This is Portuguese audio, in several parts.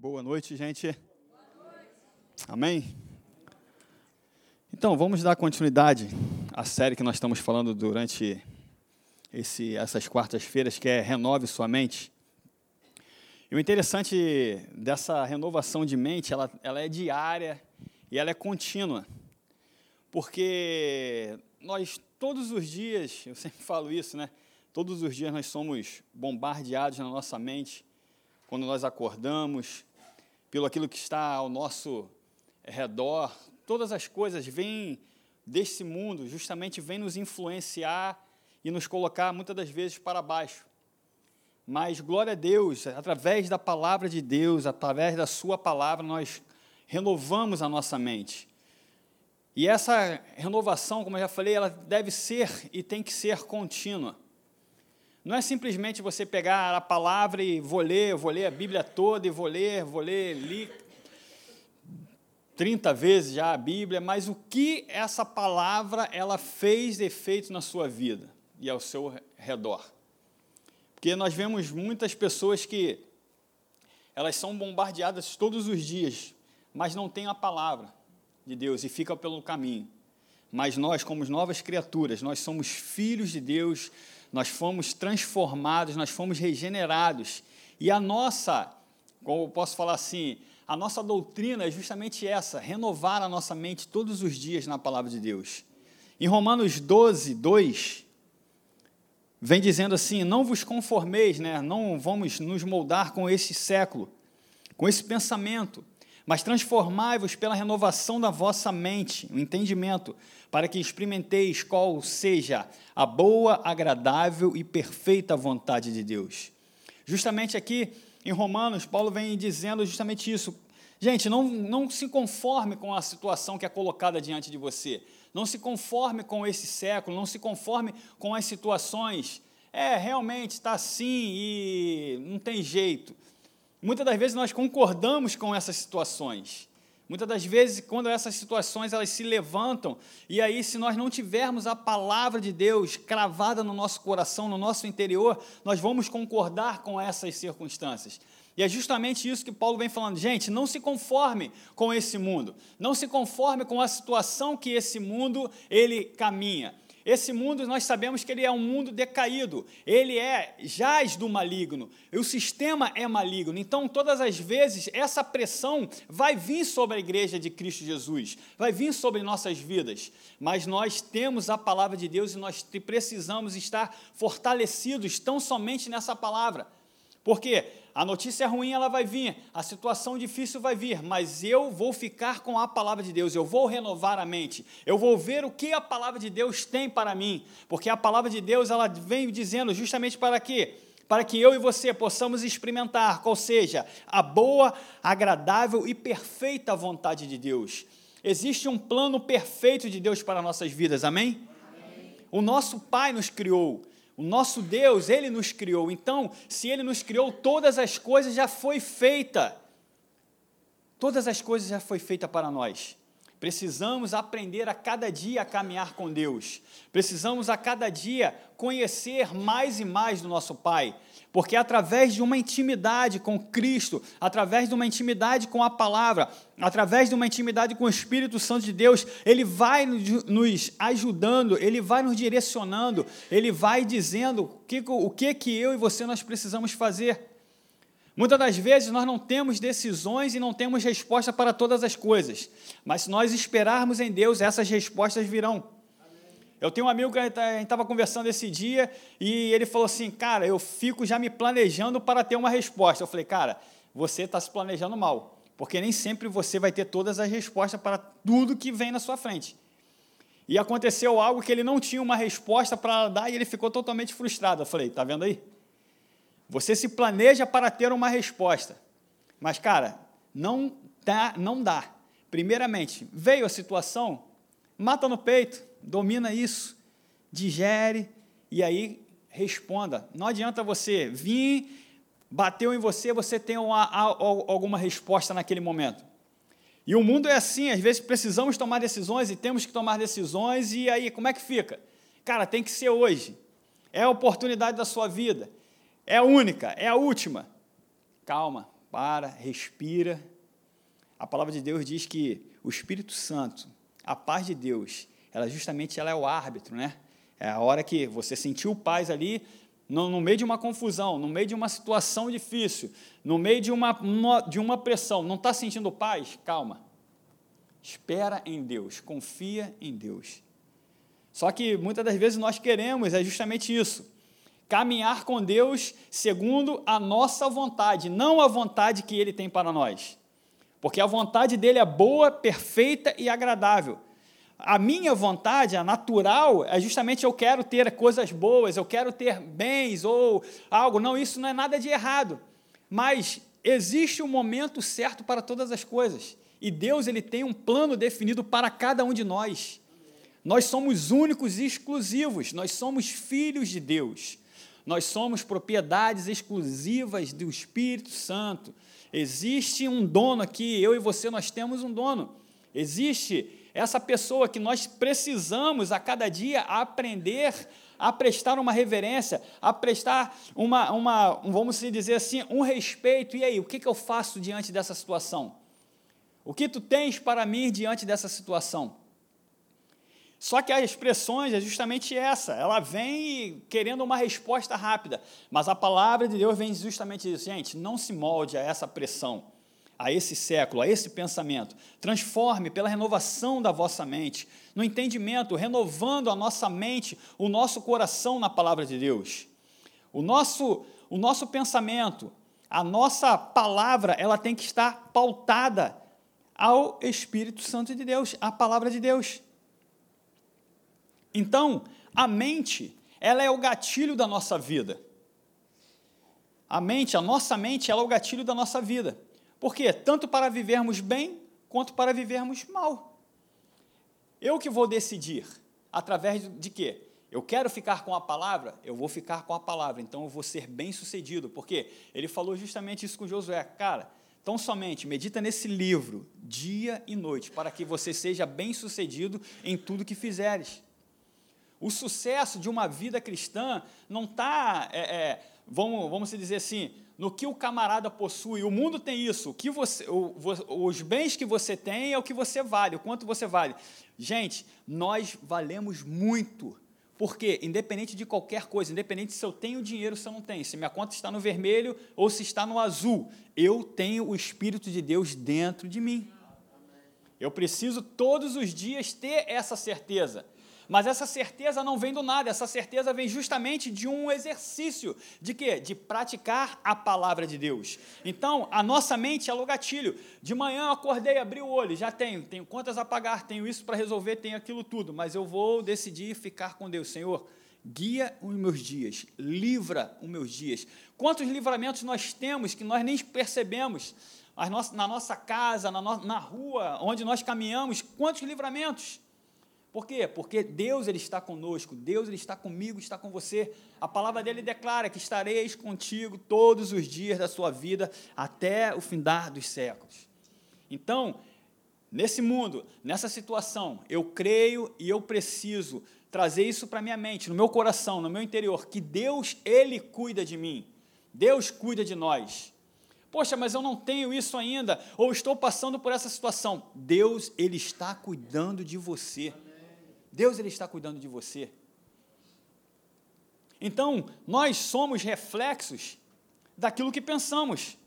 Boa noite, gente. Boa noite. Amém? Então, vamos dar continuidade à série que nós estamos falando durante esse, essas quartas-feiras, que é Renove Sua Mente. E o interessante dessa renovação de mente, ela, ela é diária e ela é contínua. Porque nós, todos os dias, eu sempre falo isso, né? Todos os dias nós somos bombardeados na nossa mente, quando nós acordamos, pelo aquilo que está ao nosso redor. Todas as coisas vêm desse mundo, justamente vêm nos influenciar e nos colocar muitas das vezes para baixo. Mas glória a Deus, através da palavra de Deus, através da sua palavra, nós renovamos a nossa mente. E essa renovação, como eu já falei, ela deve ser e tem que ser contínua. Não é simplesmente você pegar a palavra e vou ler, vou ler a Bíblia toda e vou ler, vou ler, li 30 vezes já a Bíblia, mas o que essa palavra ela fez efeito na sua vida e ao seu redor. Porque nós vemos muitas pessoas que elas são bombardeadas todos os dias, mas não têm a palavra de Deus e ficam pelo caminho. Mas nós, como novas criaturas, nós somos filhos de Deus, nós fomos transformados, nós fomos regenerados. E a nossa, como eu posso falar assim, a nossa doutrina é justamente essa, renovar a nossa mente todos os dias na palavra de Deus. Em Romanos 12, 2, vem dizendo assim: Não vos conformeis, né? não vamos nos moldar com esse século, com esse pensamento, mas transformai-vos pela renovação da vossa mente, o entendimento, para que experimenteis qual seja a boa, agradável e perfeita vontade de Deus. Justamente aqui em Romanos, Paulo vem dizendo justamente isso. Gente, não, não se conforme com a situação que é colocada diante de você. Não se conforme com esse século, não se conforme com as situações. É, realmente está assim e não tem jeito. Muitas das vezes nós concordamos com essas situações. Muitas das vezes, quando essas situações elas se levantam, e aí, se nós não tivermos a palavra de Deus cravada no nosso coração, no nosso interior, nós vamos concordar com essas circunstâncias. E é justamente isso que Paulo vem falando. Gente, não se conforme com esse mundo. Não se conforme com a situação que esse mundo ele caminha. Esse mundo, nós sabemos que ele é um mundo decaído, ele é jaz do maligno, o sistema é maligno. Então, todas as vezes, essa pressão vai vir sobre a igreja de Cristo Jesus, vai vir sobre nossas vidas, mas nós temos a palavra de Deus e nós precisamos estar fortalecidos tão somente nessa palavra. Porque a notícia ruim ela vai vir, a situação difícil vai vir, mas eu vou ficar com a palavra de Deus, eu vou renovar a mente, eu vou ver o que a palavra de Deus tem para mim, porque a palavra de Deus ela vem dizendo justamente para quê? Para que eu e você possamos experimentar, qual seja a boa, agradável e perfeita vontade de Deus. Existe um plano perfeito de Deus para nossas vidas, amém? amém. O nosso Pai nos criou, o nosso Deus, ele nos criou. Então, se ele nos criou, todas as coisas já foi feita. Todas as coisas já foi feita para nós. Precisamos aprender a cada dia a caminhar com Deus. Precisamos a cada dia conhecer mais e mais do nosso Pai. Porque através de uma intimidade com Cristo, através de uma intimidade com a palavra, através de uma intimidade com o Espírito Santo de Deus, ele vai nos ajudando, ele vai nos direcionando, ele vai dizendo o que, que eu e você nós precisamos fazer. Muitas das vezes nós não temos decisões e não temos resposta para todas as coisas, mas se nós esperarmos em Deus, essas respostas virão. Eu tenho um amigo que a gente estava conversando esse dia e ele falou assim: Cara, eu fico já me planejando para ter uma resposta. Eu falei: Cara, você está se planejando mal, porque nem sempre você vai ter todas as respostas para tudo que vem na sua frente. E aconteceu algo que ele não tinha uma resposta para dar e ele ficou totalmente frustrado. Eu falei: Tá vendo aí? Você se planeja para ter uma resposta, mas, cara, não dá. Não dá. Primeiramente, veio a situação, mata no peito domina isso, digere e aí responda. Não adianta você vir, bateu em você, você tem uma, alguma resposta naquele momento. E o mundo é assim, às vezes precisamos tomar decisões e temos que tomar decisões, e aí como é que fica? Cara, tem que ser hoje. É a oportunidade da sua vida. É a única, é a última. Calma, para, respira. A palavra de Deus diz que o Espírito Santo, a paz de Deus, ela justamente ela é o árbitro, né? É a hora que você sentiu paz ali, no, no, meio de uma confusão, no meio de uma situação difícil, no meio de uma, uma de uma pressão, não está sentindo paz? Calma. Espera em Deus, confia em Deus. Só que muitas das vezes nós queremos é justamente isso: caminhar com Deus segundo a nossa vontade, não a vontade que Ele tem para nós. Porque a vontade dele é boa, perfeita e agradável. A minha vontade, a natural, é justamente eu quero ter coisas boas, eu quero ter bens ou algo. Não, isso não é nada de errado. Mas existe um momento certo para todas as coisas. E Deus ele tem um plano definido para cada um de nós. Nós somos únicos e exclusivos, nós somos filhos de Deus. Nós somos propriedades exclusivas do Espírito Santo. Existe um dono aqui, eu e você nós temos um dono. Existe essa pessoa que nós precisamos a cada dia aprender a prestar uma reverência, a prestar uma, uma vamos dizer assim, um respeito. E aí, o que, que eu faço diante dessa situação? O que tu tens para mim diante dessa situação? Só que as expressões é justamente essa, ela vem querendo uma resposta rápida, mas a palavra de Deus vem justamente isso, gente, não se molde a essa pressão a esse século, a esse pensamento. Transforme pela renovação da vossa mente, no entendimento, renovando a nossa mente, o nosso coração na palavra de Deus. O nosso, o nosso pensamento, a nossa palavra, ela tem que estar pautada ao Espírito Santo de Deus, à palavra de Deus. Então, a mente, ela é o gatilho da nossa vida. A mente, a nossa mente, ela é o gatilho da nossa vida. Por quê? Tanto para vivermos bem, quanto para vivermos mal. Eu que vou decidir, através de quê? Eu quero ficar com a palavra, eu vou ficar com a palavra, então eu vou ser bem sucedido, porque ele falou justamente isso com Josué, cara, então somente medita nesse livro, dia e noite, para que você seja bem sucedido em tudo que fizeres. O sucesso de uma vida cristã não está, é, é, vamos, vamos dizer assim, no que o camarada possui. O mundo tem isso. O que você, o, os bens que você tem é o que você vale, o quanto você vale. Gente, nós valemos muito. Porque, independente de qualquer coisa, independente se eu tenho dinheiro ou se eu não tenho, se minha conta está no vermelho ou se está no azul, eu tenho o Espírito de Deus dentro de mim. Eu preciso todos os dias ter essa certeza. Mas essa certeza não vem do nada, essa certeza vem justamente de um exercício de quê? De praticar a palavra de Deus. Então, a nossa mente é o gatilho. De manhã eu acordei, abri o olho, já tenho, tenho contas a pagar, tenho isso para resolver, tenho aquilo tudo, mas eu vou decidir ficar com Deus, Senhor. Guia os meus dias, livra os meus dias. Quantos livramentos nós temos que nós nem percebemos? na nossa casa, na, no, na rua, onde nós caminhamos, quantos livramentos? Por quê? Porque Deus ele está conosco, Deus ele está comigo, está com você. A palavra dele declara que estareis contigo todos os dias da sua vida até o findar dos séculos. Então, nesse mundo, nessa situação, eu creio e eu preciso trazer isso para minha mente, no meu coração, no meu interior, que Deus ele cuida de mim. Deus cuida de nós. Poxa, mas eu não tenho isso ainda, ou estou passando por essa situação. Deus, Ele está cuidando de você. Deus ele está cuidando de você. Então, nós somos reflexos daquilo que pensamos.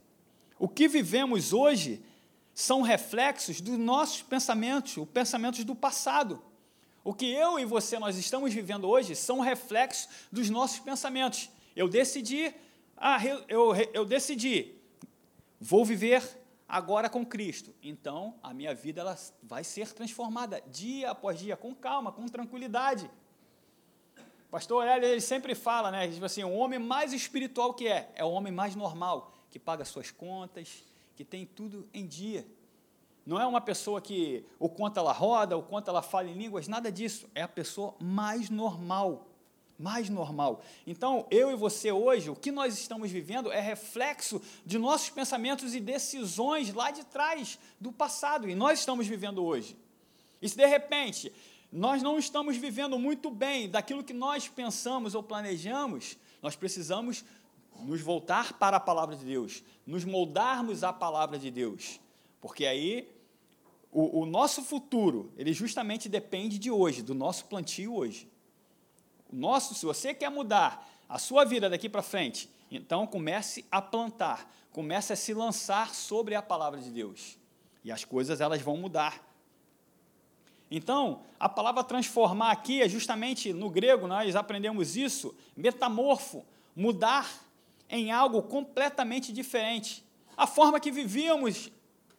O que vivemos hoje são reflexos dos nossos pensamentos, os pensamentos do passado. O que eu e você nós estamos vivendo hoje são reflexos dos nossos pensamentos. Eu decidi, ah, eu, eu, eu decidi, vou viver agora com Cristo. Então, a minha vida ela vai ser transformada dia após dia, com calma, com tranquilidade. O pastor Hélio, ele sempre fala, né, tipo assim, o homem mais espiritual que é, é o homem mais normal, que paga suas contas, que tem tudo em dia. Não é uma pessoa que o quanto ela roda, o quanto ela fala em línguas, nada disso. É a pessoa mais normal mais normal. Então, eu e você hoje, o que nós estamos vivendo é reflexo de nossos pensamentos e decisões lá de trás, do passado, e nós estamos vivendo hoje. E se de repente nós não estamos vivendo muito bem daquilo que nós pensamos ou planejamos, nós precisamos nos voltar para a palavra de Deus, nos moldarmos à palavra de Deus, porque aí o, o nosso futuro, ele justamente depende de hoje, do nosso plantio hoje. Nosso, se você quer mudar a sua vida daqui para frente, então comece a plantar, comece a se lançar sobre a palavra de Deus. E as coisas elas vão mudar. Então, a palavra transformar aqui é justamente no grego, nós aprendemos isso, metamorfo, mudar em algo completamente diferente. A forma que vivíamos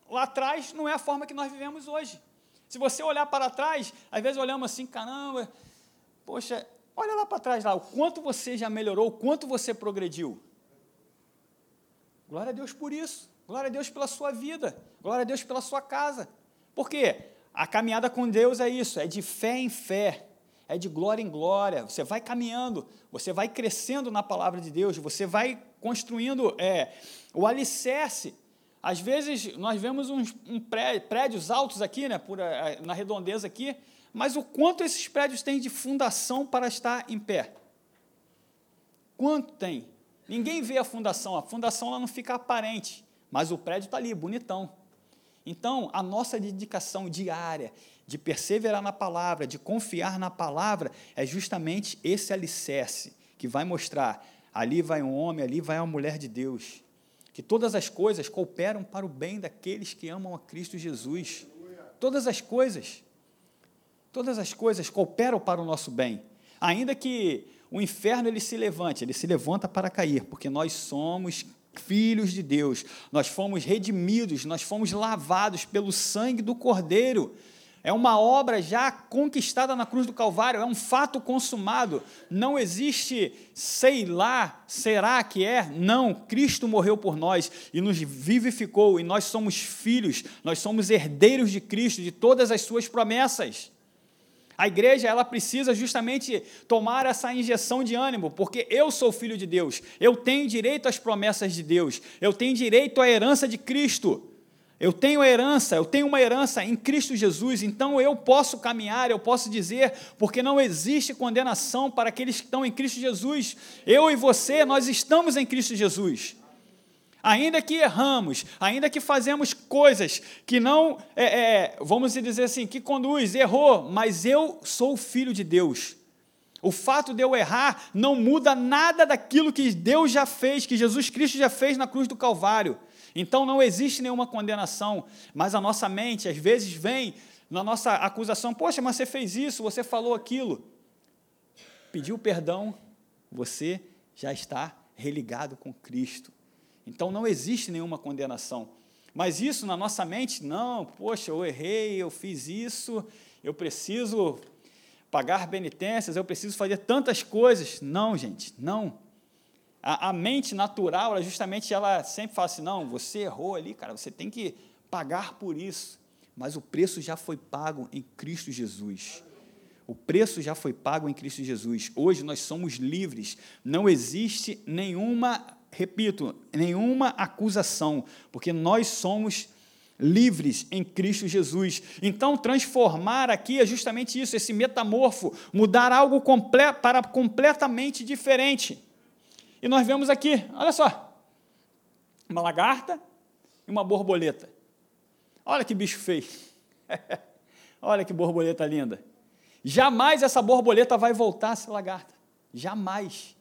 lá atrás não é a forma que nós vivemos hoje. Se você olhar para trás, às vezes olhamos assim, caramba, poxa, olha lá para trás lá, o quanto você já melhorou, o quanto você progrediu. Glória a Deus por isso. Glória a Deus pela sua vida. Glória a Deus pela sua casa. Por quê? A caminhada com Deus é isso, é de fé em fé, é de glória em glória. Você vai caminhando, você vai crescendo na palavra de Deus, você vai construindo é, o alicerce. Às vezes nós vemos uns um prédios altos aqui, né, por, é, na redondeza aqui, mas o quanto esses prédios têm de fundação para estar em pé? Quanto tem? Ninguém vê a fundação, a fundação ela não fica aparente, mas o prédio está ali, bonitão. Então, a nossa dedicação diária de perseverar na palavra, de confiar na palavra, é justamente esse alicerce que vai mostrar: ali vai um homem, ali vai uma mulher de Deus. Que todas as coisas cooperam para o bem daqueles que amam a Cristo Jesus. Todas as coisas. Todas as coisas cooperam para o nosso bem. Ainda que o inferno ele se levante, ele se levanta para cair, porque nós somos filhos de Deus, nós fomos redimidos, nós fomos lavados pelo sangue do Cordeiro. É uma obra já conquistada na cruz do Calvário, é um fato consumado. Não existe, sei lá, será que é? Não, Cristo morreu por nós e nos vivificou, e nós somos filhos, nós somos herdeiros de Cristo, de todas as suas promessas. A igreja ela precisa justamente tomar essa injeção de ânimo, porque eu sou filho de Deus, eu tenho direito às promessas de Deus, eu tenho direito à herança de Cristo. Eu tenho herança, eu tenho uma herança em Cristo Jesus, então eu posso caminhar, eu posso dizer, porque não existe condenação para aqueles que estão em Cristo Jesus. Eu e você, nós estamos em Cristo Jesus ainda que erramos, ainda que fazemos coisas que não, é, é, vamos dizer assim, que conduz, errou, mas eu sou filho de Deus. O fato de eu errar não muda nada daquilo que Deus já fez, que Jesus Cristo já fez na cruz do Calvário. Então não existe nenhuma condenação, mas a nossa mente às vezes vem na nossa acusação: poxa, mas você fez isso, você falou aquilo. Pediu perdão, você já está religado com Cristo. Então não existe nenhuma condenação. Mas isso na nossa mente, não, poxa, eu errei, eu fiz isso, eu preciso pagar penitências, eu preciso fazer tantas coisas. Não, gente, não. A, a mente natural, ela justamente ela sempre fala assim: não, você errou ali, cara, você tem que pagar por isso. Mas o preço já foi pago em Cristo Jesus. O preço já foi pago em Cristo Jesus. Hoje nós somos livres. Não existe nenhuma repito, nenhuma acusação, porque nós somos livres em Cristo Jesus. Então, transformar aqui é justamente isso, esse metamorfo, mudar algo comple para completamente diferente. E nós vemos aqui, olha só, uma lagarta e uma borboleta. Olha que bicho feio. olha que borboleta linda. Jamais essa borboleta vai voltar a ser lagarta. Jamais.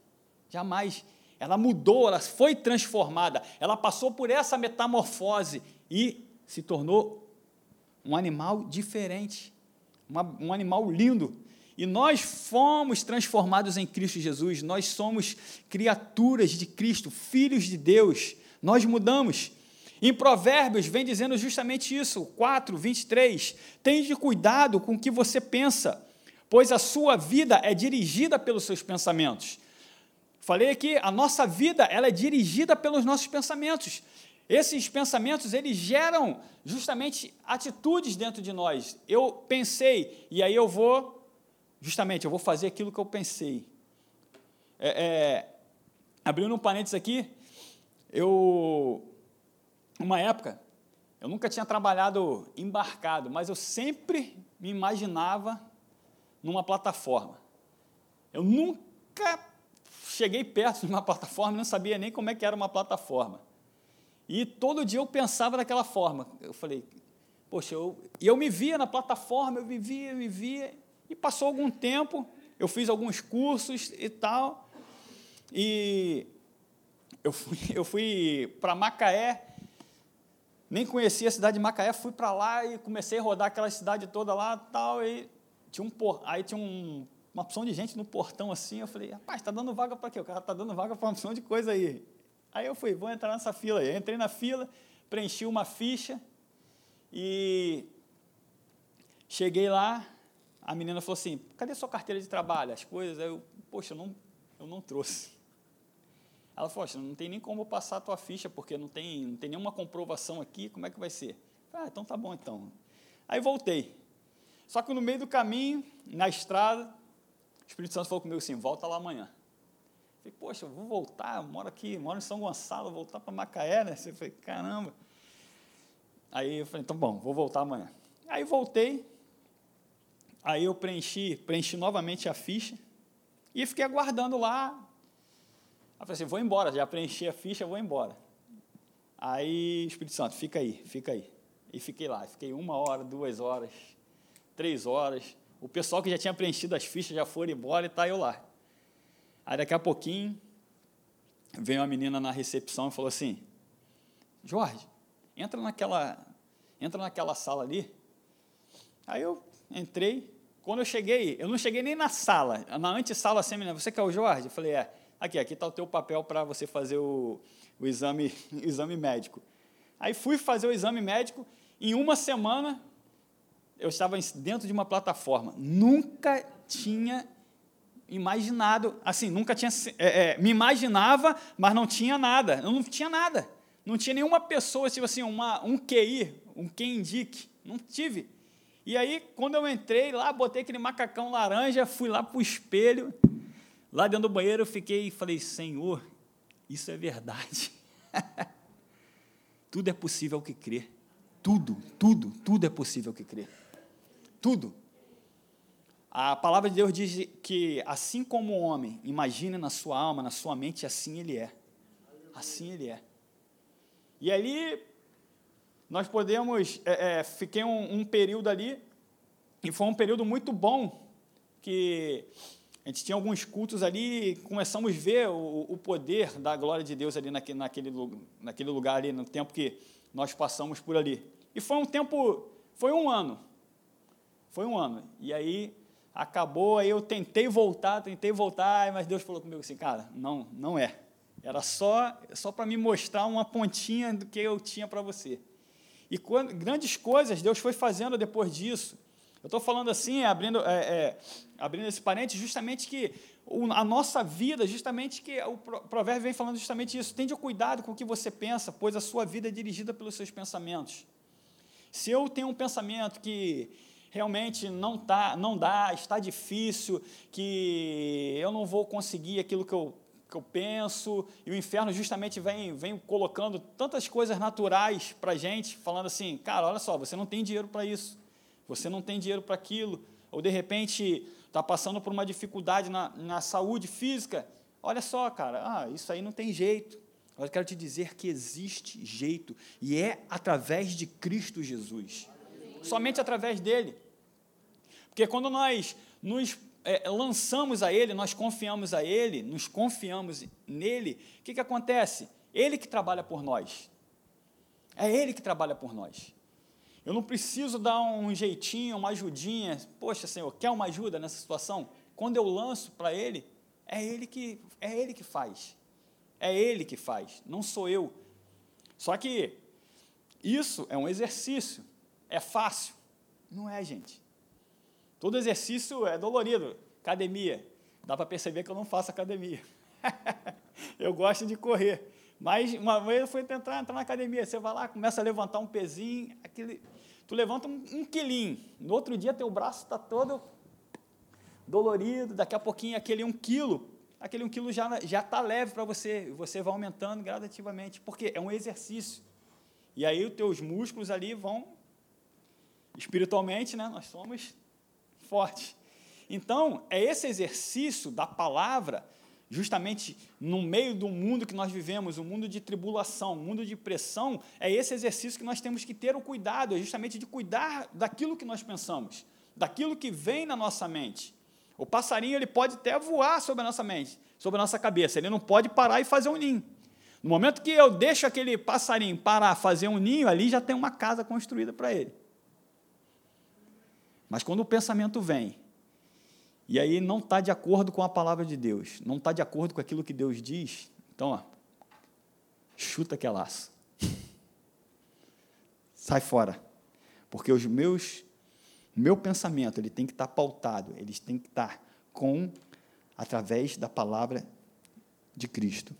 Jamais ela mudou, ela foi transformada, ela passou por essa metamorfose e se tornou um animal diferente, uma, um animal lindo. E nós fomos transformados em Cristo Jesus, nós somos criaturas de Cristo, filhos de Deus, nós mudamos. Em Provérbios vem dizendo justamente isso, 4, 23. Tende cuidado com o que você pensa, pois a sua vida é dirigida pelos seus pensamentos. Falei aqui, a nossa vida ela é dirigida pelos nossos pensamentos. Esses pensamentos eles geram justamente atitudes dentro de nós. Eu pensei e aí eu vou justamente eu vou fazer aquilo que eu pensei. É, é, abrindo um parênteses aqui, eu uma época eu nunca tinha trabalhado embarcado, mas eu sempre me imaginava numa plataforma. Eu nunca cheguei perto de uma plataforma e não sabia nem como é que era uma plataforma. E todo dia eu pensava daquela forma. Eu falei, poxa, eu, e eu me via na plataforma, eu me via, eu me via, e passou algum tempo, eu fiz alguns cursos e tal, e eu fui, eu fui para Macaé, nem conhecia a cidade de Macaé, fui para lá e comecei a rodar aquela cidade toda lá tal, e tinha um, aí tinha um, uma opção de gente no portão assim, eu falei, rapaz, está dando vaga para quê? O cara está dando vaga para uma opção de coisa aí. Aí eu fui, vou entrar nessa fila aí. Eu entrei na fila, preenchi uma ficha e cheguei lá, a menina falou assim, cadê sua carteira de trabalho, as coisas? Aí eu, poxa, eu não, eu não trouxe. Ela falou, não tem nem como passar a tua ficha, porque não tem, não tem nenhuma comprovação aqui, como é que vai ser? Ah, então tá bom então. Aí voltei. Só que no meio do caminho, na estrada, o Espírito Santo falou comigo assim, volta lá amanhã. Falei, poxa, eu vou voltar, moro aqui, moro em São Gonçalo, vou voltar para Macaé, né? Você falei, caramba. Aí eu falei, então bom, vou voltar amanhã. Aí voltei, aí eu preenchi, preenchi novamente a ficha e fiquei aguardando lá. Aí falei assim, vou embora, já preenchi a ficha, vou embora. Aí, Espírito Santo, fica aí, fica aí. E fiquei lá, fiquei uma hora, duas horas, três horas. O pessoal que já tinha preenchido as fichas já foram embora e tá eu lá. Aí daqui a pouquinho, veio uma menina na recepção e falou assim: Jorge, entra naquela, entra naquela sala ali. Aí eu entrei. Quando eu cheguei, eu não cheguei nem na sala, na antessala assim, menina, você quer o Jorge? Eu falei, é, aqui, aqui está o teu papel para você fazer o, o exame, o exame médico. Aí fui fazer o exame médico, em uma semana eu estava dentro de uma plataforma. Nunca tinha imaginado, assim, nunca tinha, é, é, me imaginava, mas não tinha nada, eu não tinha nada, não tinha nenhuma pessoa, tipo assim, uma, um QI, um quem indique, não tive. E aí, quando eu entrei lá, botei aquele macacão laranja, fui lá para o espelho, lá dentro do banheiro, eu fiquei e falei, Senhor, isso é verdade. tudo é possível que crer. Tudo, tudo, tudo é possível que crer. Tudo. A palavra de Deus diz que assim como o homem imagina na sua alma, na sua mente, assim ele é. Assim ele é. E ali nós podemos, é, é, fiquei um, um, período ali, e foi um período muito bom, que a gente tinha alguns cultos ali, começamos a ver o, o poder da glória de Deus ali naquele, naquele, naquele lugar ali, no tempo que nós passamos por ali. E foi um tempo, foi um ano, foi um ano. E aí acabou, aí eu tentei voltar, tentei voltar, mas Deus falou comigo assim, cara, não, não é. Era só, só para me mostrar uma pontinha do que eu tinha para você. E quando, grandes coisas Deus foi fazendo depois disso. Eu estou falando assim, abrindo, é, é, abrindo esse parênteses, justamente que a nossa vida, justamente que o provérbio vem falando justamente isso. Tende cuidado com o que você pensa, pois a sua vida é dirigida pelos seus pensamentos. Se eu tenho um pensamento que realmente não, tá, não dá, está difícil, que eu não vou conseguir aquilo que eu, que eu penso, e o inferno justamente vem, vem colocando tantas coisas naturais para a gente, falando assim, cara, olha só, você não tem dinheiro para isso, você não tem dinheiro para aquilo, ou de repente está passando por uma dificuldade na, na saúde física, olha só, cara, ah, isso aí não tem jeito. Eu quero te dizer que existe jeito, e é através de Cristo Jesus. Somente através dele. Porque quando nós nos é, lançamos a Ele, nós confiamos a Ele, nos confiamos nele, o que, que acontece? Ele que trabalha por nós. É Ele que trabalha por nós. Eu não preciso dar um jeitinho, uma ajudinha. Poxa, Senhor, quer uma ajuda nessa situação? Quando eu lanço para Ele, é Ele que é Ele que faz. É Ele que faz, não sou eu. Só que isso é um exercício. É fácil? Não é, gente. Todo exercício é dolorido. Academia. Dá para perceber que eu não faço academia. eu gosto de correr. Mas uma vez eu fui tentar entrar na academia. Você vai lá, começa a levantar um pezinho, aquele, tu levanta um, um quilinho. No outro dia, teu braço está todo dolorido. Daqui a pouquinho, aquele um quilo, aquele um quilo já está leve para você. Você vai aumentando gradativamente, porque é um exercício. E aí os teus músculos ali vão espiritualmente, né? Nós somos forte. Então, é esse exercício da palavra justamente no meio do mundo que nós vivemos, um mundo de tribulação, um mundo de pressão, é esse exercício que nós temos que ter o cuidado, é justamente de cuidar daquilo que nós pensamos, daquilo que vem na nossa mente. O passarinho ele pode até voar sobre a nossa mente, sobre a nossa cabeça, ele não pode parar e fazer um ninho. No momento que eu deixo aquele passarinho parar, fazer um ninho, ali já tem uma casa construída para ele. Mas quando o pensamento vem, e aí não está de acordo com a palavra de Deus, não está de acordo com aquilo que Deus diz, então, ó, chuta que é. Sai fora. Porque os meus, meu pensamento, ele tem que estar tá pautado, eles têm que estar tá com, através da palavra de Cristo.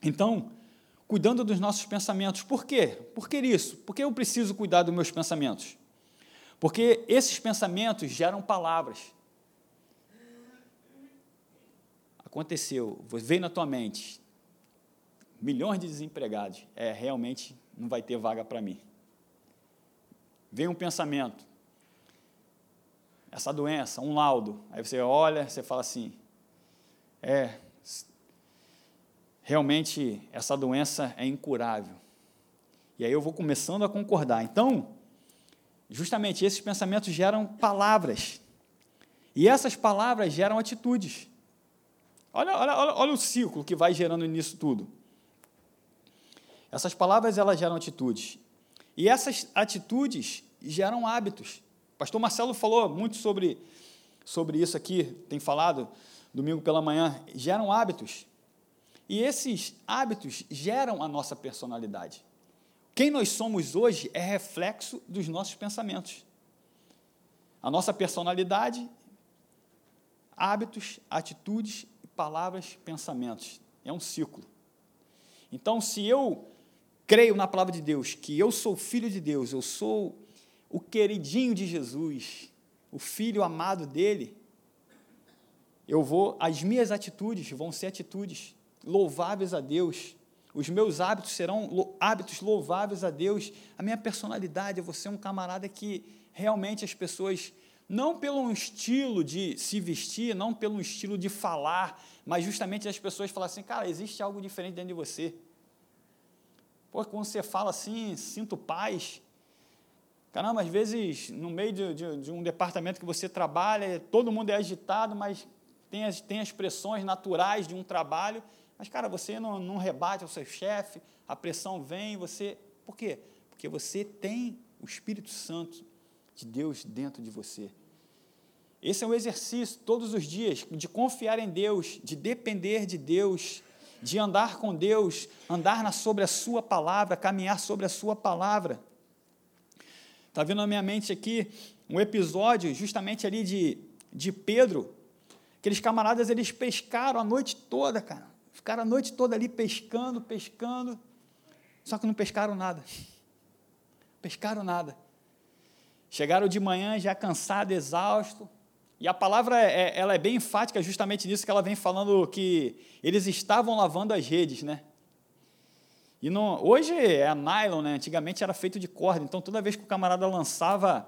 Então, cuidando dos nossos pensamentos. Por quê? Por que isso? Por que eu preciso cuidar dos meus pensamentos? Porque esses pensamentos geram palavras. Aconteceu, veio na tua mente, milhões de desempregados, é, realmente não vai ter vaga para mim. Vem um pensamento, essa doença, um laudo, aí você olha, você fala assim, é, realmente essa doença é incurável. E aí eu vou começando a concordar. Então, justamente esses pensamentos geram palavras. E essas palavras geram atitudes. Olha, olha, olha, olha o ciclo que vai gerando nisso tudo. Essas palavras elas geram atitudes. E essas atitudes geram hábitos. O pastor Marcelo falou muito sobre, sobre isso aqui, tem falado domingo pela manhã. Geram hábitos. E esses hábitos geram a nossa personalidade. Quem nós somos hoje é reflexo dos nossos pensamentos. A nossa personalidade, hábitos, atitudes, palavras, pensamentos. É um ciclo. Então, se eu creio na palavra de Deus, que eu sou filho de Deus, eu sou o queridinho de Jesus, o filho amado dele, eu vou, as minhas atitudes vão ser atitudes louváveis a Deus. Os meus hábitos serão hábitos louváveis a Deus. A minha personalidade, eu vou ser um camarada que realmente as pessoas, não pelo estilo de se vestir, não pelo estilo de falar, mas justamente as pessoas falam assim, cara, existe algo diferente dentro de você. Pô, quando você fala assim, sinto paz. Caramba, às vezes, no meio de, de, de um departamento que você trabalha, todo mundo é agitado, mas tem as, tem as pressões naturais de um trabalho, mas, cara, você não, não rebate ao seu chefe, a pressão vem, você. Por quê? Porque você tem o Espírito Santo de Deus dentro de você. Esse é um exercício todos os dias de confiar em Deus, de depender de Deus, de andar com Deus, andar na, sobre a Sua palavra, caminhar sobre a Sua palavra. Está vindo na minha mente aqui um episódio justamente ali de, de Pedro. Aqueles camaradas, eles pescaram a noite toda, cara. Ficaram a noite toda ali pescando, pescando, só que não pescaram nada. Pescaram nada. Chegaram de manhã já cansado, exausto. E a palavra é, é, ela é bem enfática justamente nisso que ela vem falando que eles estavam lavando as redes, né? E hoje é a nylon, né? Antigamente era feito de corda. Então toda vez que o camarada lançava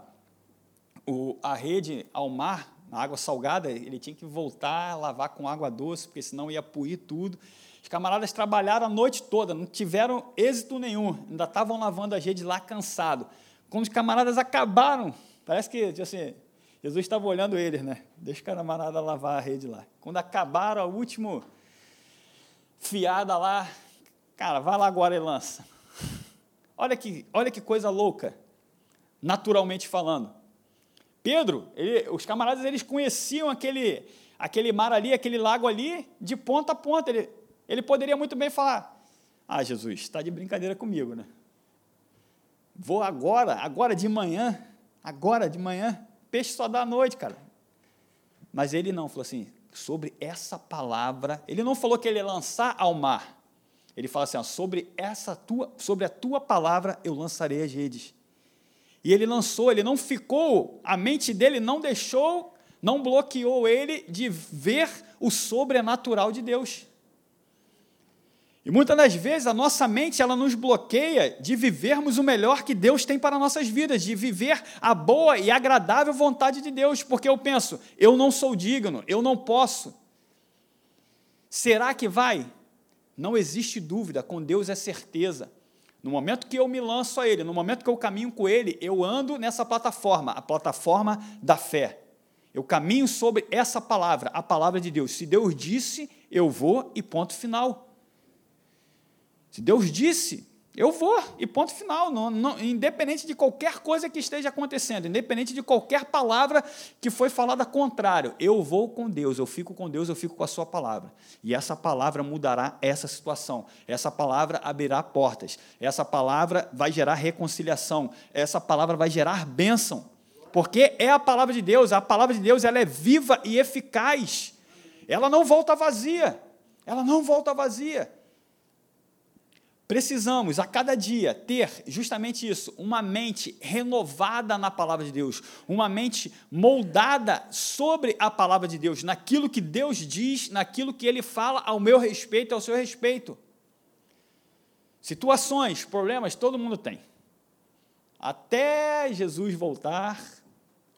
o, a rede ao mar, na água salgada, ele tinha que voltar lavar com água doce, porque senão ia puir tudo. Os camaradas trabalharam a noite toda, não tiveram êxito nenhum, ainda estavam lavando a rede lá cansado. Quando os camaradas acabaram, parece que tipo assim, Jesus estava olhando eles, né? Deixa o camarada lavar a rede lá. Quando acabaram a última fiada lá, cara, vai lá agora e lança. Olha que, olha que coisa louca, naturalmente falando. Pedro, ele, os camaradas eles conheciam aquele, aquele mar ali, aquele lago ali, de ponta a ponta. Ele, ele poderia muito bem falar: Ah, Jesus, está de brincadeira comigo, né? Vou agora, agora de manhã, agora de manhã, peixe só dá à noite, cara. Mas ele não, falou assim: sobre essa palavra, ele não falou que ele ia lançar ao mar. Ele fala assim: ó, sobre essa tua, sobre a tua palavra eu lançarei as redes. E ele lançou, ele não ficou, a mente dele não deixou, não bloqueou ele de ver o sobrenatural de Deus. E muitas das vezes a nossa mente ela nos bloqueia de vivermos o melhor que Deus tem para nossas vidas, de viver a boa e agradável vontade de Deus, porque eu penso, eu não sou digno, eu não posso. Será que vai? Não existe dúvida, com Deus é certeza. No momento que eu me lanço a Ele, no momento que eu caminho com Ele, eu ando nessa plataforma, a plataforma da fé. Eu caminho sobre essa palavra, a palavra de Deus. Se Deus disse, eu vou e ponto final. Se Deus disse, eu vou, e ponto final. Não, não, independente de qualquer coisa que esteja acontecendo, independente de qualquer palavra que foi falada contrário, eu vou com Deus, eu fico com Deus, eu fico com a Sua palavra. E essa palavra mudará essa situação. Essa palavra abrirá portas. Essa palavra vai gerar reconciliação. Essa palavra vai gerar bênção. Porque é a palavra de Deus, a palavra de Deus ela é viva e eficaz. Ela não volta vazia. Ela não volta vazia. Precisamos a cada dia ter justamente isso, uma mente renovada na palavra de Deus, uma mente moldada sobre a palavra de Deus, naquilo que Deus diz, naquilo que Ele fala ao meu respeito, ao seu respeito. Situações, problemas, todo mundo tem. Até Jesus voltar,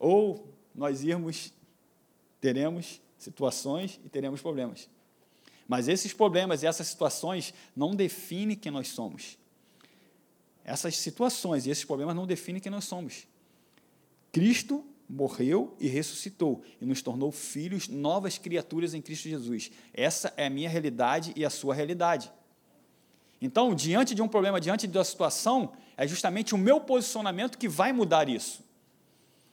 ou nós irmos, teremos situações e teremos problemas. Mas esses problemas e essas situações não definem quem nós somos. Essas situações e esses problemas não definem quem nós somos. Cristo morreu e ressuscitou e nos tornou filhos, novas criaturas em Cristo Jesus. Essa é a minha realidade e a sua realidade. Então, diante de um problema, diante de uma situação, é justamente o meu posicionamento que vai mudar isso.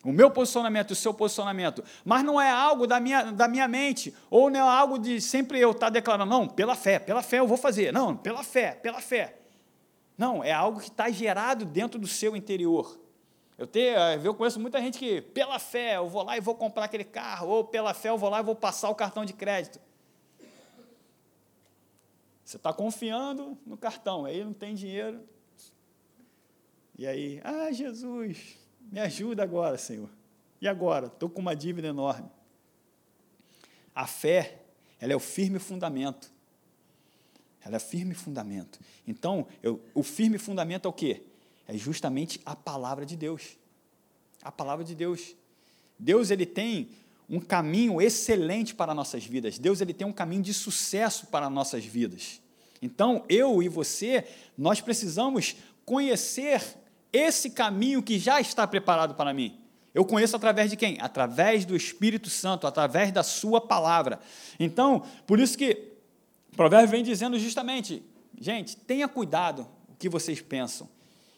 O meu posicionamento, o seu posicionamento. Mas não é algo da minha, da minha mente, ou não é algo de sempre eu estar declarando, não, pela fé, pela fé eu vou fazer. Não, pela fé, pela fé. Não, é algo que está gerado dentro do seu interior. Eu, tenho, eu conheço muita gente que, pela fé, eu vou lá e vou comprar aquele carro, ou pela fé eu vou lá e vou passar o cartão de crédito. Você está confiando no cartão, aí não tem dinheiro. E aí, ah, Jesus, me ajuda agora, Senhor. E agora? Estou com uma dívida enorme. A fé, ela é o firme fundamento. Ela é firme fundamento. Então, eu, o firme fundamento é o quê? É justamente a palavra de Deus. A palavra de Deus. Deus ele tem um caminho excelente para nossas vidas. Deus ele tem um caminho de sucesso para nossas vidas. Então, eu e você, nós precisamos conhecer esse caminho que já está preparado para mim. Eu conheço através de quem? Através do Espírito Santo, através da Sua palavra. Então, por isso que o provérbio vem dizendo justamente, gente, tenha cuidado o que vocês pensam.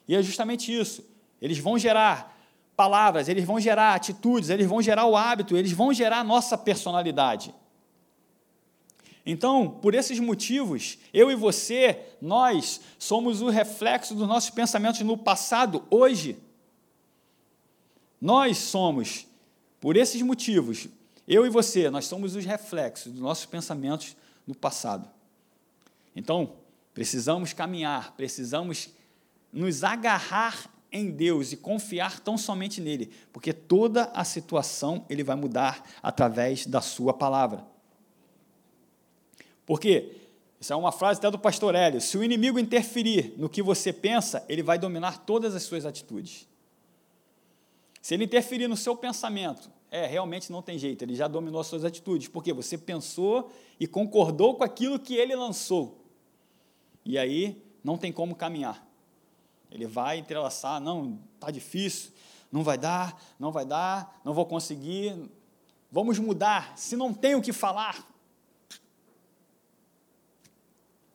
E é justamente isso. Eles vão gerar palavras, eles vão gerar atitudes, eles vão gerar o hábito, eles vão gerar a nossa personalidade. Então, por esses motivos, eu e você, nós somos o reflexo dos nossos pensamentos no passado, hoje. Nós somos, por esses motivos, eu e você, nós somos os reflexos dos nossos pensamentos no passado. Então, precisamos caminhar, precisamos nos agarrar em Deus e confiar tão somente nele, porque toda a situação ele vai mudar através da sua palavra. Porque, isso é uma frase até do pastor Hélio, se o inimigo interferir no que você pensa, ele vai dominar todas as suas atitudes. Se ele interferir no seu pensamento, é, realmente não tem jeito, ele já dominou as suas atitudes, porque você pensou e concordou com aquilo que ele lançou. E aí não tem como caminhar. Ele vai entrelaçar, não, está difícil, não vai dar, não vai dar, não vou conseguir. Vamos mudar. Se não tem o que falar,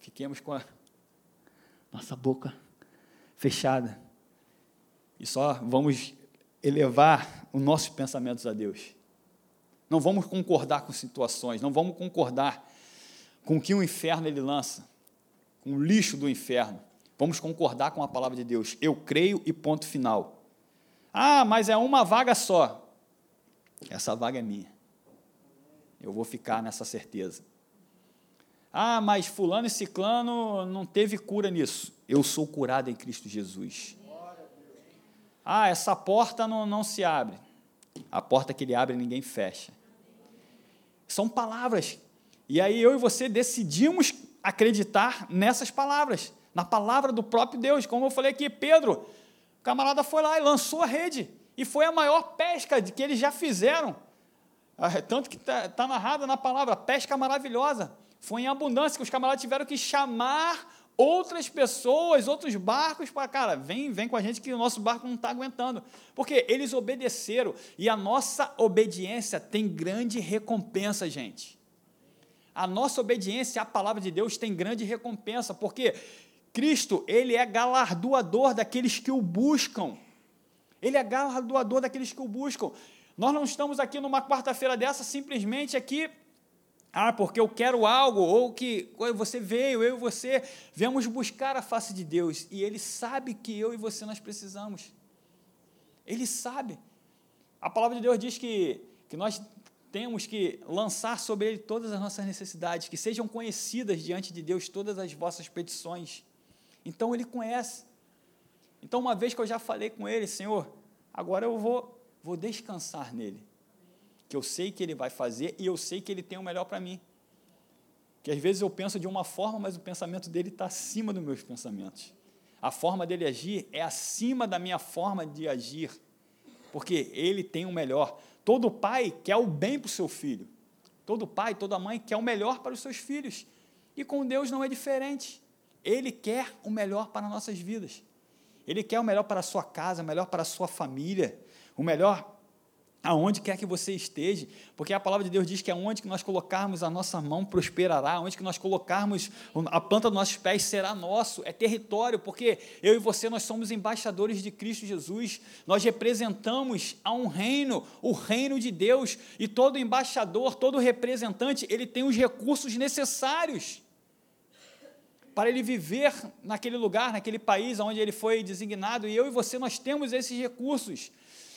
fiquemos com a nossa boca fechada e só vamos elevar os nossos pensamentos a Deus. Não vamos concordar com situações, não vamos concordar com o que o inferno ele lança, com o lixo do inferno. Vamos concordar com a palavra de Deus. Eu creio e ponto final. Ah, mas é uma vaga só. Essa vaga é minha. Eu vou ficar nessa certeza. Ah, mas fulano e ciclano não teve cura nisso. Eu sou curado em Cristo Jesus. Ah, essa porta não, não se abre. A porta que ele abre, ninguém fecha. São palavras. E aí eu e você decidimos acreditar nessas palavras, na palavra do próprio Deus. Como eu falei aqui, Pedro, o camarada foi lá e lançou a rede. E foi a maior pesca que eles já fizeram. Ah, tanto que está tá narrado na palavra, pesca maravilhosa Foi em abundância que os camaradas tiveram que chamar outras pessoas, outros barcos para, cara, vem, vem com a gente que o nosso barco não está aguentando. Porque eles obedeceram e a nossa obediência tem grande recompensa, gente. A nossa obediência à palavra de Deus tem grande recompensa, porque Cristo, ele é galardoador daqueles que o buscam. Ele é galardoador daqueles que o buscam. Nós não estamos aqui numa quarta-feira dessa simplesmente aqui ah, porque eu quero algo, ou que você veio, eu e você, viemos buscar a face de Deus, e Ele sabe que eu e você nós precisamos. Ele sabe. A palavra de Deus diz que, que nós temos que lançar sobre Ele todas as nossas necessidades, que sejam conhecidas diante de Deus todas as vossas petições. Então Ele conhece. Então, uma vez que eu já falei com Ele, Senhor, agora eu vou, vou descansar nele que eu sei que Ele vai fazer e eu sei que Ele tem o melhor para mim. Que às vezes eu penso de uma forma, mas o pensamento dele está acima dos meus pensamentos. A forma dele agir é acima da minha forma de agir, porque ele tem o melhor. Todo pai quer o bem para o seu filho. Todo pai, toda mãe quer o melhor para os seus filhos. E com Deus não é diferente. Ele quer o melhor para nossas vidas. Ele quer o melhor para a sua casa, o melhor para a sua família, o melhor aonde quer que você esteja, porque a palavra de Deus diz que aonde que nós colocarmos a nossa mão prosperará, aonde que nós colocarmos a planta dos nossos pés será nosso, é território, porque eu e você nós somos embaixadores de Cristo Jesus, nós representamos a um reino, o reino de Deus, e todo embaixador, todo representante, ele tem os recursos necessários para ele viver naquele lugar, naquele país onde ele foi designado, e eu e você nós temos esses recursos.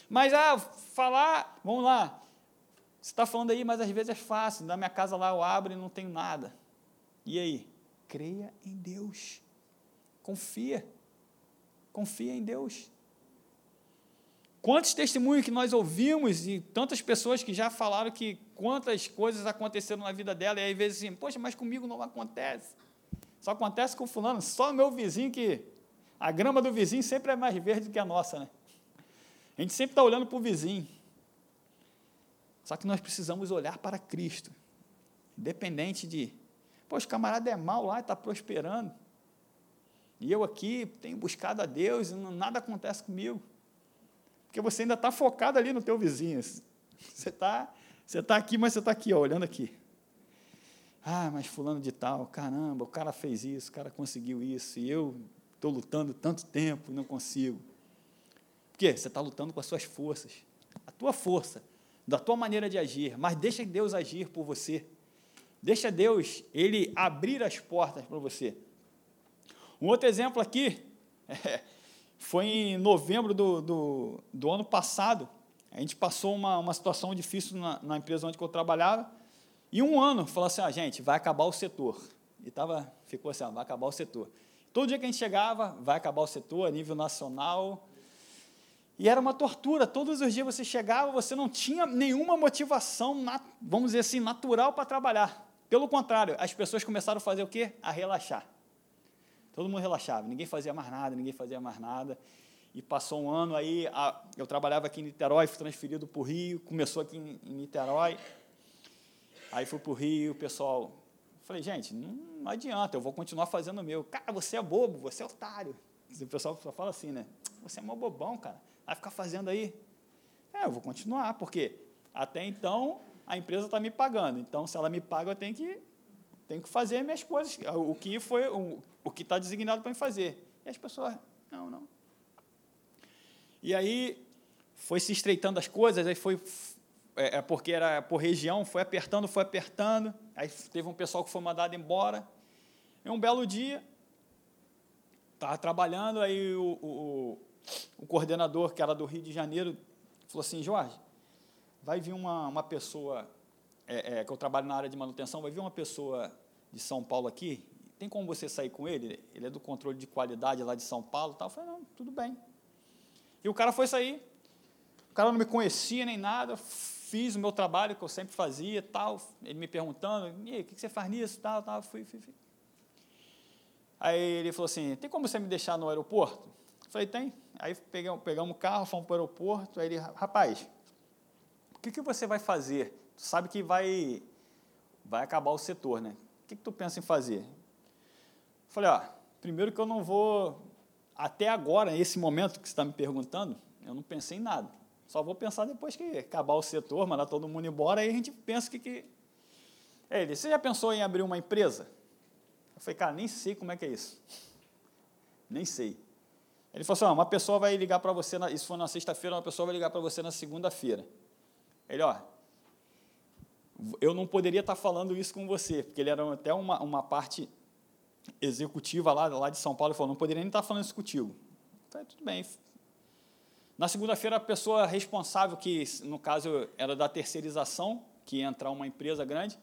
Mas, ah, falar, vamos lá. Você está falando aí, mas às vezes é fácil. Na minha casa lá eu abro e não tenho nada. E aí? Creia em Deus. Confia. Confia em Deus. Quantos testemunhos que nós ouvimos e tantas pessoas que já falaram que quantas coisas aconteceram na vida dela, e às vezes assim, poxa, mas comigo não acontece. Só acontece com fulano, só meu vizinho que a grama do vizinho sempre é mais verde que a nossa, né? A gente sempre está olhando para o vizinho. Só que nós precisamos olhar para Cristo. Independente de, poxa, o camarada é mal lá e está prosperando. E eu aqui tenho buscado a Deus e não, nada acontece comigo. Porque você ainda está focado ali no teu vizinho. Você está você tá aqui, mas você está aqui, ó, olhando aqui. Ah, mas fulano de tal, caramba, o cara fez isso, o cara conseguiu isso, e eu estou lutando tanto tempo e não consigo. Porque você está lutando com as suas forças, a tua força, da tua maneira de agir, mas deixa Deus agir por você. Deixa Deus, Ele abrir as portas para você. Um outro exemplo aqui, é, foi em novembro do, do, do, ano passado, a gente passou uma, uma situação difícil na, na empresa onde eu trabalhava, e um ano falou assim, ah, gente, vai acabar o setor. E tava, ficou assim, ah, vai acabar o setor. Todo dia que a gente chegava, vai acabar o setor a nível nacional, e era uma tortura. Todos os dias você chegava, você não tinha nenhuma motivação, vamos dizer assim, natural para trabalhar. Pelo contrário, as pessoas começaram a fazer o quê? A relaxar. Todo mundo relaxava, ninguém fazia mais nada, ninguém fazia mais nada. E passou um ano aí, a, eu trabalhava aqui em Niterói, fui transferido para o Rio, começou aqui em, em Niterói. Aí fui para o Rio, o pessoal. Falei, gente, não, não adianta, eu vou continuar fazendo o meu. Cara, você é bobo, você é otário. O pessoal só fala assim, né? Você é mó bobão, cara vai ficar fazendo aí? É, eu vou continuar, porque até então a empresa está me pagando. Então, se ela me paga, eu tenho que, tenho que fazer minhas coisas, o que foi o, o que está designado para me fazer. E as pessoas, não, não. E aí foi se estreitando as coisas, aí foi é, é porque era por região, foi apertando, foi apertando. Aí teve um pessoal que foi mandado embora. E um belo dia, estava trabalhando, aí o, o, o coordenador, que era do Rio de Janeiro, falou assim, Jorge, vai vir uma, uma pessoa, é, é, que eu trabalho na área de manutenção, vai vir uma pessoa de São Paulo aqui, tem como você sair com ele? Ele é do controle de qualidade lá de São Paulo tal. Eu falei, não, tudo bem. E o cara foi sair, o cara não me conhecia nem nada, fiz o meu trabalho que eu sempre fazia, tal, ele me perguntando, e aí, o que você faz nisso, tal, tal, fui, fui, fui. Aí ele falou assim, tem como você me deixar no aeroporto? Falei, tem. Aí pegamos, pegamos o carro, fomos para o aeroporto. Aí ele, rapaz, o que, que você vai fazer? Tu sabe que vai, vai acabar o setor, né? que, que tu pensa em fazer? falei, ó, primeiro que eu não vou, até agora, nesse momento que você está me perguntando, eu não pensei em nada. Só vou pensar depois que acabar o setor, mandar todo mundo embora, aí a gente pensa que. que... É, ele, você já pensou em abrir uma empresa? Eu falei, cara, nem sei como é que é isso. Nem sei. Ele falou assim: ah, uma pessoa vai ligar para você, na, isso foi na sexta-feira, uma pessoa vai ligar para você na segunda-feira. Ele, ó, eu não poderia estar falando isso com você, porque ele era até uma, uma parte executiva lá, lá de São Paulo, ele falou, não poderia nem estar falando isso contigo. Falei, tudo bem. Na segunda-feira, a pessoa responsável, que no caso era da terceirização, que ia entrar uma empresa grande,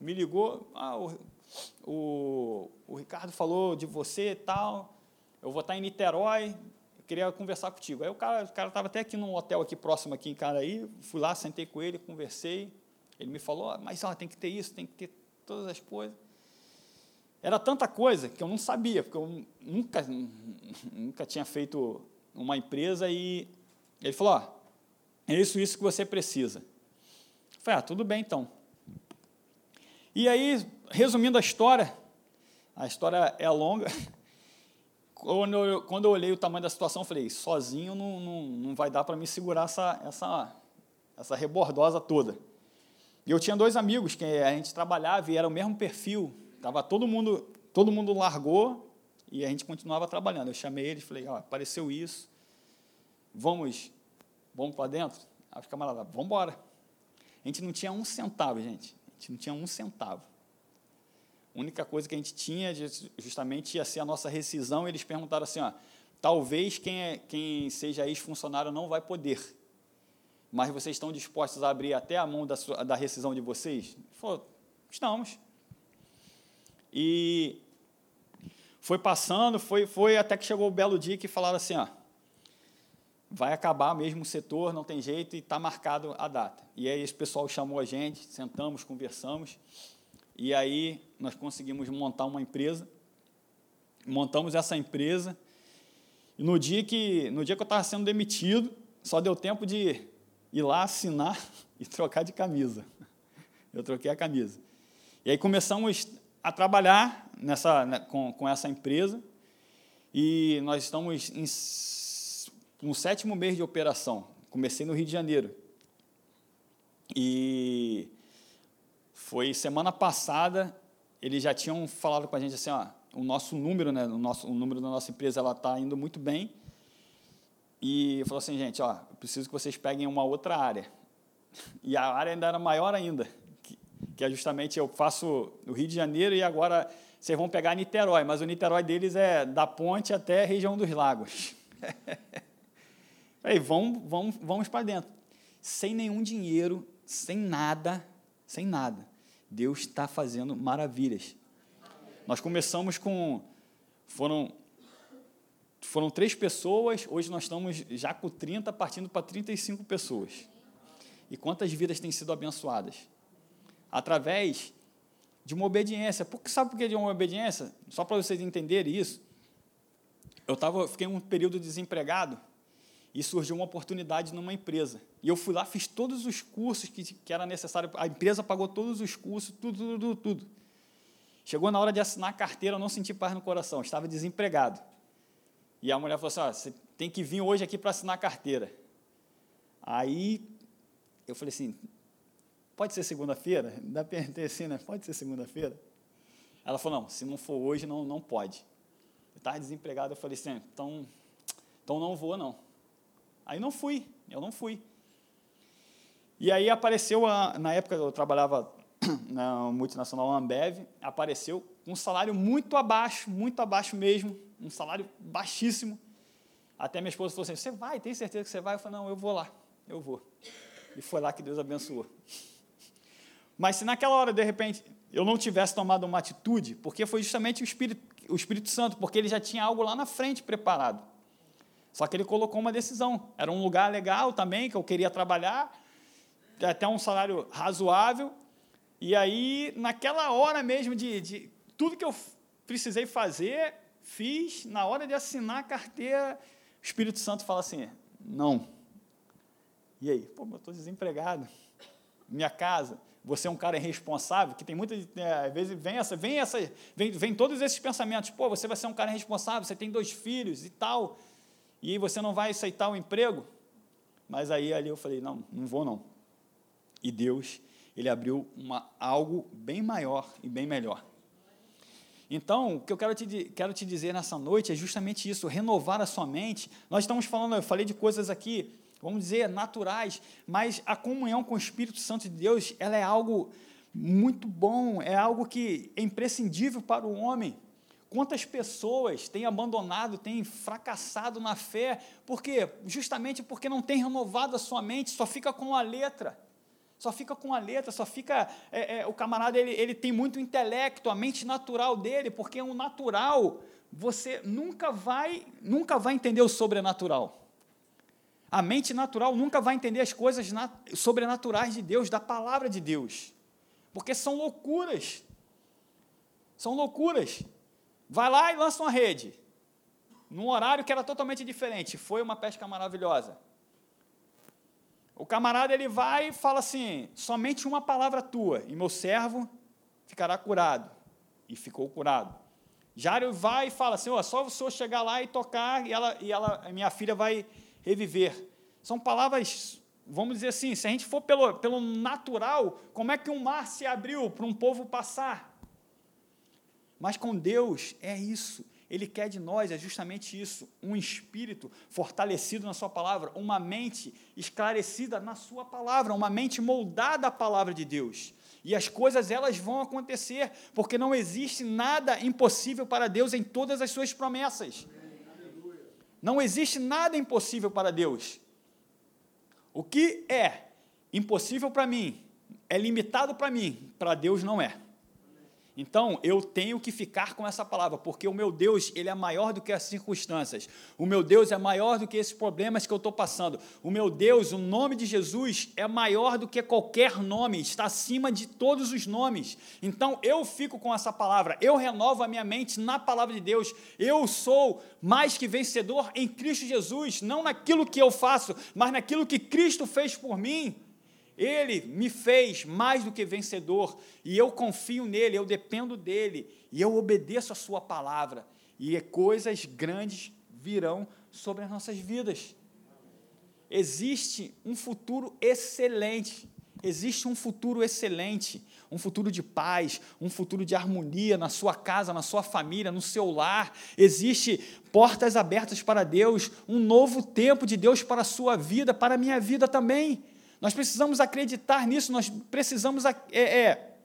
me ligou, ah, o, o, o Ricardo falou de você e tal, eu vou estar em Niterói, eu queria conversar contigo. Aí o cara estava até aqui num hotel aqui próximo aqui em Caraí, fui lá, sentei com ele, conversei, ele me falou, ah, mas ó, tem que ter isso, tem que ter todas as coisas. Era tanta coisa que eu não sabia, porque eu nunca, nunca tinha feito uma empresa e ele falou, ó, é isso, isso que você precisa. Eu falei, ah, tudo bem então. E aí, resumindo a história, a história é longa, quando eu, quando eu olhei o tamanho da situação, falei, sozinho não, não, não vai dar para me segurar essa, essa, essa rebordosa toda. E eu tinha dois amigos que a gente trabalhava e era o mesmo perfil. Tava todo mundo, todo mundo largou e a gente continuava trabalhando. Eu chamei eles, falei, ó, apareceu isso, vamos, vamos para dentro? Aí os camaradas, vamos embora. A gente não tinha um centavo, gente. A gente não tinha um centavo. A única coisa que a gente tinha justamente ia ser a nossa rescisão. Eles perguntaram assim, ó, talvez quem, é, quem seja ex-funcionário não vai poder mas vocês estão dispostos a abrir até a mão da, sua, da rescisão de vocês? Ele falou, estamos. E foi passando, foi, foi até que chegou o belo dia que falaram assim, ó, vai acabar mesmo o setor, não tem jeito, e está marcado a data. E aí esse pessoal chamou a gente, sentamos, conversamos, e aí nós conseguimos montar uma empresa, montamos essa empresa, e no dia que, no dia que eu estava sendo demitido, só deu tempo de ir lá assinar e trocar de camisa. Eu troquei a camisa. E aí começamos a trabalhar nessa, né, com, com essa empresa e nós estamos em, no sétimo mês de operação. Comecei no Rio de Janeiro. E foi semana passada, eles já tinham falado com a gente assim, ó, o nosso número, né, o, nosso, o número da nossa empresa ela está indo muito bem e falou assim, gente, ó, preciso que vocês peguem uma outra área. E a área ainda era maior ainda, que, que é justamente eu faço o Rio de Janeiro e agora vocês vão pegar Niterói, mas o Niterói deles é da ponte até a região dos lagos. Aí, vamos, vamos, vamos para dentro. Sem nenhum dinheiro, sem nada, sem nada. Deus está fazendo maravilhas. Nós começamos com. Foram foram três pessoas, hoje nós estamos já com 30, partindo para 35 pessoas. E quantas vidas têm sido abençoadas? Através de uma obediência. Porque sabe por que de uma obediência? Só para vocês entenderem isso. Eu tava, fiquei um período desempregado e surgiu uma oportunidade numa empresa. E eu fui lá, fiz todos os cursos que, que era necessário. A empresa pagou todos os cursos, tudo, tudo, tudo. Chegou na hora de assinar a carteira, eu não senti paz no coração, estava desempregado. E a mulher falou assim: ah, você tem que vir hoje aqui para assinar a carteira. Aí eu falei assim: pode ser segunda-feira? Ainda perguntei assim, né? Pode ser segunda-feira? Ela falou: não, se não for hoje, não, não pode. Eu estava desempregado, eu falei assim: então, então não vou, não. Aí não fui, eu não fui. E aí apareceu, a, na época eu trabalhava na multinacional Ambev, apareceu um salário muito abaixo, muito abaixo mesmo, um salário baixíssimo. Até minha esposa falou assim: Você vai, tem certeza que você vai? Eu falei: Não, eu vou lá, eu vou. E foi lá que Deus abençoou. Mas se naquela hora, de repente, eu não tivesse tomado uma atitude, porque foi justamente o Espírito, o Espírito Santo, porque ele já tinha algo lá na frente preparado. Só que ele colocou uma decisão. Era um lugar legal também, que eu queria trabalhar, até um salário razoável. E aí, naquela hora mesmo de, de tudo que eu precisei fazer, fiz, na hora de assinar a carteira, o Espírito Santo fala assim: não. E aí? Pô, eu estou desempregado. Minha casa. você é um cara irresponsável, que tem muitas, é, vezes vem essa, vem essa, vem, vem todos esses pensamentos, pô, você vai ser um cara irresponsável, você tem dois filhos e tal, e você não vai aceitar o emprego. Mas aí ali eu falei, não, não vou não. E Deus, ele abriu uma, algo bem maior e bem melhor. Então, o que eu quero te, quero te dizer nessa noite é justamente isso, renovar a sua mente. Nós estamos falando, eu falei de coisas aqui, vamos dizer, naturais, mas a comunhão com o Espírito Santo de Deus, ela é algo muito bom, é algo que é imprescindível para o homem. Quantas pessoas têm abandonado, têm fracassado na fé, porque justamente porque não tem renovado a sua mente, só fica com a letra só fica com a letra, só fica. É, é, o camarada ele, ele tem muito intelecto, a mente natural dele, porque o natural você nunca vai, nunca vai entender o sobrenatural. A mente natural nunca vai entender as coisas nat sobrenaturais de Deus, da palavra de Deus, porque são loucuras. São loucuras. Vai lá e lança uma rede, num horário que era totalmente diferente. Foi uma pesca maravilhosa. O camarada ele vai e fala assim: somente uma palavra tua, e meu servo ficará curado. E ficou curado. Jário vai e fala assim: oh, só o senhor chegar lá e tocar, e, ela, e ela, minha filha vai reviver. São palavras, vamos dizer assim, se a gente for pelo, pelo natural, como é que um mar se abriu para um povo passar? Mas com Deus é isso. Ele quer de nós é justamente isso: um espírito fortalecido na Sua palavra, uma mente esclarecida na Sua palavra, uma mente moldada à palavra de Deus. E as coisas elas vão acontecer, porque não existe nada impossível para Deus em todas as suas promessas. Não existe nada impossível para Deus. O que é impossível para mim, é limitado para mim, para Deus não é. Então, eu tenho que ficar com essa palavra, porque o meu Deus, ele é maior do que as circunstâncias. O meu Deus é maior do que esses problemas que eu estou passando. O meu Deus, o nome de Jesus, é maior do que qualquer nome, está acima de todos os nomes. Então, eu fico com essa palavra, eu renovo a minha mente na palavra de Deus. Eu sou mais que vencedor em Cristo Jesus, não naquilo que eu faço, mas naquilo que Cristo fez por mim. Ele me fez mais do que vencedor, e eu confio nele, eu dependo dele, e eu obedeço a sua palavra, e coisas grandes virão sobre as nossas vidas. Existe um futuro excelente, existe um futuro excelente, um futuro de paz, um futuro de harmonia na sua casa, na sua família, no seu lar. Existe portas abertas para Deus, um novo tempo de Deus para a sua vida, para a minha vida também. Nós precisamos acreditar nisso, nós precisamos é, é,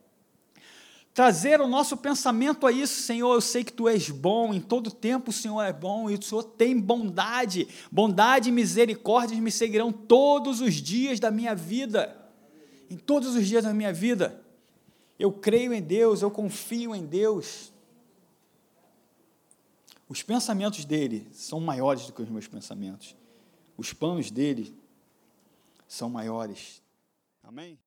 trazer o nosso pensamento a isso, Senhor. Eu sei que Tu és bom, em todo tempo o Senhor é bom e o Senhor tem bondade. Bondade e misericórdia me seguirão todos os dias da minha vida. Em todos os dias da minha vida. Eu creio em Deus, eu confio em Deus. Os pensamentos dele são maiores do que os meus pensamentos. Os planos dele são maiores. Amém?